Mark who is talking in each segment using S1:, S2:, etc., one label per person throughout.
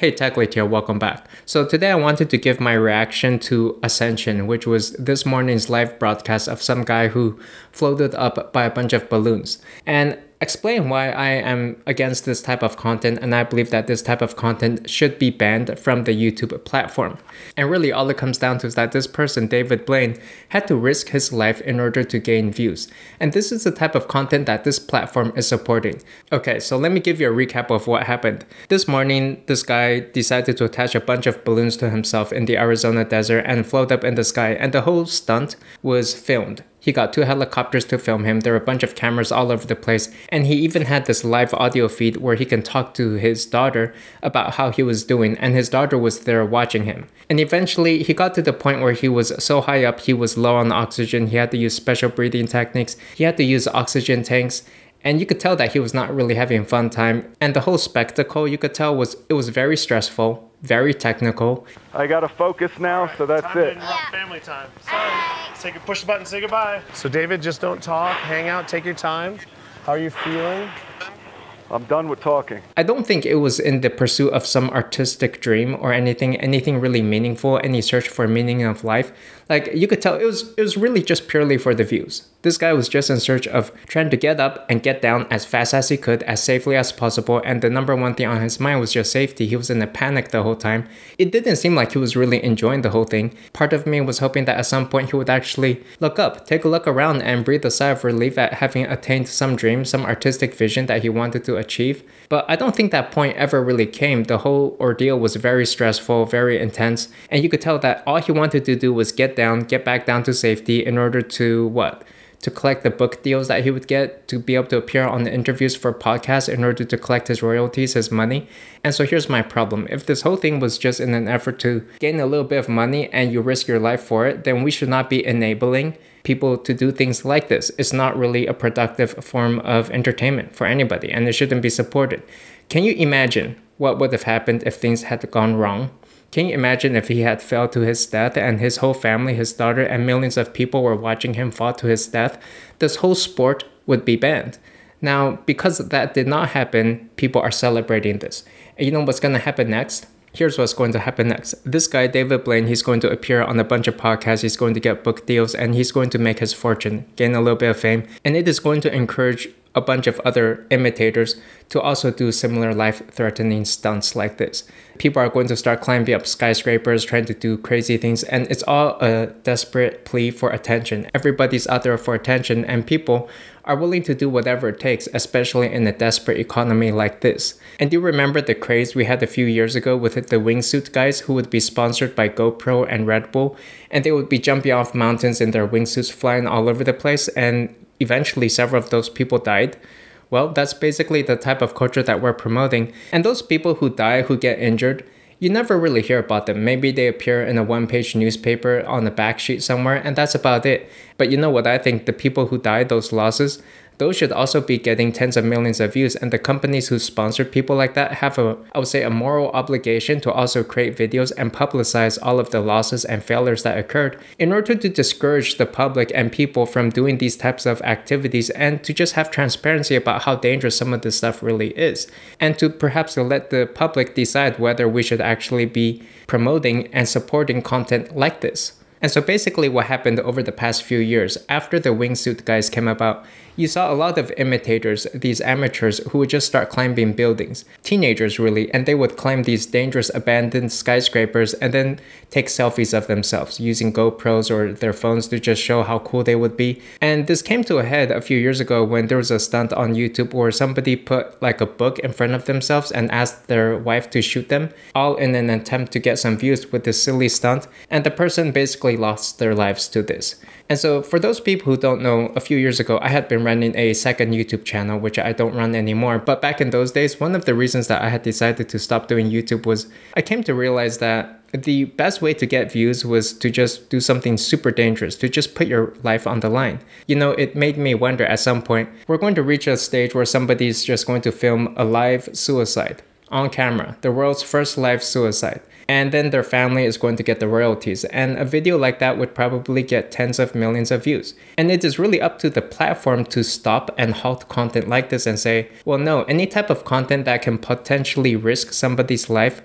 S1: Hey TechLead here, welcome back. So today I wanted to give my reaction to Ascension, which was this morning's live broadcast of some guy who floated up by a bunch of balloons. And explain why I am against this type of content and I believe that this type of content should be banned from the YouTube platform. And really all it comes down to is that this person, David Blaine, had to risk his life in order to gain views. And this is the type of content that this platform is supporting. Okay, so let me give you a recap of what happened. This morning, this guy decided to attach a bunch of balloons to himself in the Arizona desert and float up in the sky and the whole stunt was filmed. He got two helicopters to film him. There were a bunch of cameras all over the place. And he even had this live audio feed where he can talk to his daughter about how he was doing. And his daughter was there watching him. And eventually, he got to the point where he was so high up, he was low on oxygen. He had to use special breathing techniques. He had to use oxygen tanks. And you could tell that he was not really having fun time. And the whole spectacle, you could tell was it was very stressful, very technical.
S2: I gotta focus now, right, so that's
S3: time
S2: it.
S3: family time. Sorry. Take a push the button, say goodbye.
S4: So David, just don't talk, hang out, take your time. How are you feeling?
S2: I'm done with talking.
S1: I don't think it was in the pursuit of some artistic dream or anything, anything really meaningful, any search for meaning of life. Like you could tell it was it was really just purely for the views. This guy was just in search of trying to get up and get down as fast as he could, as safely as possible, and the number one thing on his mind was just safety. He was in a panic the whole time. It didn't seem like he was really enjoying the whole thing. Part of me was hoping that at some point he would actually look up, take a look around, and breathe a sigh of relief at having attained some dream, some artistic vision that he wanted to achieve. But I don't think that point ever really came. The whole ordeal was very stressful, very intense, and you could tell that all he wanted to do was get down, get back down to safety in order to what? To collect the book deals that he would get to be able to appear on the interviews for podcasts in order to collect his royalties, his money. And so here's my problem. If this whole thing was just in an effort to gain a little bit of money and you risk your life for it, then we should not be enabling people to do things like this. It's not really a productive form of entertainment for anybody and it shouldn't be supported. Can you imagine what would have happened if things had gone wrong? Can you imagine if he had fell to his death and his whole family, his daughter, and millions of people were watching him fall to his death? This whole sport would be banned. Now, because that did not happen, people are celebrating this. And you know what's going to happen next? Here's what's going to happen next. This guy, David Blaine, he's going to appear on a bunch of podcasts, he's going to get book deals, and he's going to make his fortune, gain a little bit of fame. And it is going to encourage a bunch of other imitators to also do similar life threatening stunts like this. People are going to start climbing up skyscrapers, trying to do crazy things, and it's all a desperate plea for attention. Everybody's out there for attention, and people are willing to do whatever it takes, especially in a desperate economy like this. And do you remember the craze we had a few years ago with the wingsuit guys who would be sponsored by GoPro and Red Bull, and they would be jumping off mountains in their wingsuits, flying all over the place, and eventually several of those people died. Well, that's basically the type of culture that we're promoting. And those people who die, who get injured, you never really hear about them. Maybe they appear in a one page newspaper on the back sheet somewhere, and that's about it. But you know what I think? The people who die, those losses, those should also be getting tens of millions of views. And the companies who sponsor people like that have a, I would say, a moral obligation to also create videos and publicize all of the losses and failures that occurred in order to discourage the public and people from doing these types of activities and to just have transparency about how dangerous some of this stuff really is. And to perhaps let the public decide whether we should actually be promoting and supporting content like this. And so basically what happened over the past few years after the wingsuit guys came about, you saw a lot of imitators, these amateurs who would just start climbing buildings, teenagers really, and they would climb these dangerous abandoned skyscrapers and then take selfies of themselves using GoPros or their phones to just show how cool they would be. And this came to a head a few years ago when there was a stunt on YouTube where somebody put like a book in front of themselves and asked their wife to shoot them, all in an attempt to get some views with this silly stunt, and the person basically lost their lives to this. And so, for those people who don't know, a few years ago, I had been running a second YouTube channel, which I don't run anymore. But back in those days, one of the reasons that I had decided to stop doing YouTube was I came to realize that the best way to get views was to just do something super dangerous, to just put your life on the line. You know, it made me wonder at some point, we're going to reach a stage where somebody's just going to film a live suicide on camera, the world's first live suicide and then their family is going to get the royalties. And a video like that would probably get tens of millions of views. And it is really up to the platform to stop and halt content like this and say, well, no, any type of content that can potentially risk somebody's life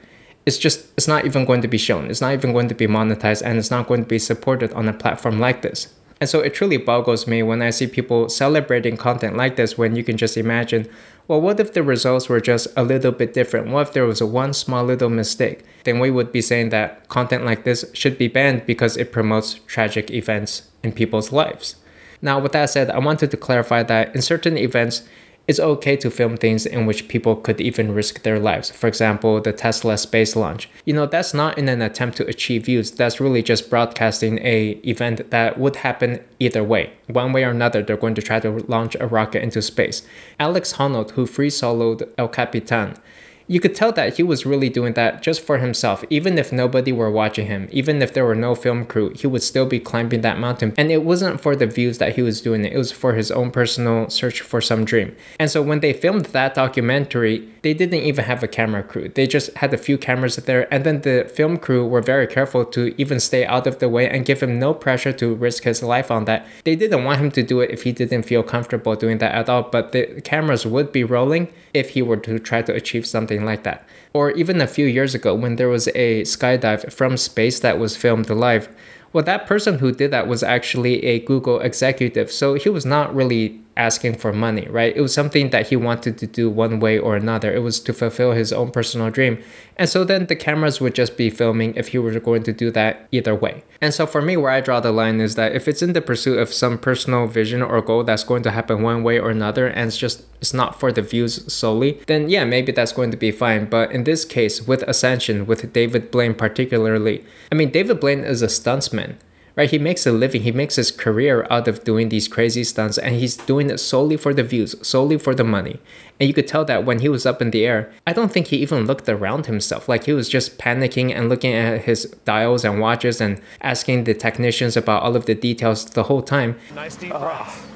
S1: it's just it's not even going to be shown it's not even going to be monetized and it's not going to be supported on a platform like this and so it truly boggles me when i see people celebrating content like this when you can just imagine well what if the results were just a little bit different? What if there was one small little mistake? Then we would be saying that content like this should be banned because it promotes tragic events in people's lives. Now with that said i wanted to clarify that in certain events it's okay to film things in which people could even risk their lives. For example, the Tesla space launch. You know, that's not in an attempt to achieve views. That's really just broadcasting a event that would happen either way. One way or another, they're going to try to launch a rocket into space. Alex Honnold, who free soloed El Capitan, you could tell that he was really doing that just for himself. Even if nobody were watching him, even if there were no film crew, he would still be climbing that mountain. And it wasn't for the views that he was doing it, it was for his own personal search for some dream. And so when they filmed that documentary, they didn't even have a camera crew. They just had a few cameras there, and then the film crew were very careful to even stay out of the way and give him no pressure to risk his life on that. They didn't want him to do it if he didn't feel comfortable doing that at all, but the cameras would be rolling if he were to try to achieve something like that. Or even a few years ago when there was a skydive from space that was filmed live. Well, that person who did that was actually a Google executive, so he was not really asking for money, right? It was something that he wanted to do one way or another. It was to fulfill his own personal dream. And so then the cameras would just be filming if he were going to do that either way. And so for me, where I draw the line is that if it's in the pursuit of some personal vision or goal that's going to happen one way or another, and it's just it's not for the views solely, then yeah, maybe that's going to be fine. But in this case, with Ascension, with David Blaine particularly, I mean, David Blaine is a stuntsman right? He makes a living, he makes his career out of doing these crazy stunts, and he's doing it solely for the views, solely for the money. And you could tell that when he was up in the air, I don't think he even looked around himself. Like he was just panicking and looking at his dials and watches and asking the technicians about all of the details the whole time.
S4: Nice deep uh-huh. breath.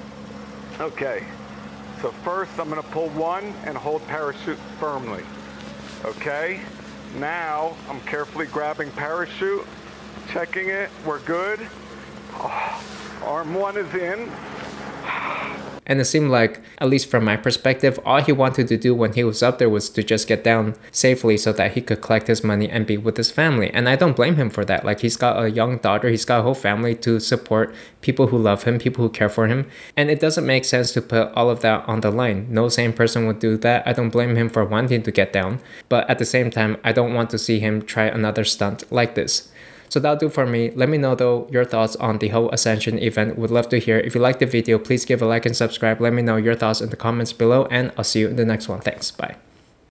S2: Okay. So first I'm gonna pull one and hold parachute firmly. Okay? Now I'm carefully grabbing parachute, checking it, we're good. Oh, arm one is in.
S1: And it seemed like, at least from my perspective, all he wanted to do when he was up there was to just get down safely so that he could collect his money and be with his family. And I don't blame him for that. Like, he's got a young daughter, he's got a whole family to support people who love him, people who care for him. And it doesn't make sense to put all of that on the line. No sane person would do that. I don't blame him for wanting to get down. But at the same time, I don't want to see him try another stunt like this. So that'll do for me. Let me know though your thoughts on the whole Ascension event. Would love to hear. If you like the video, please give a like and subscribe. Let me know your thoughts in the comments below and I'll see you in the next one. Thanks. Bye.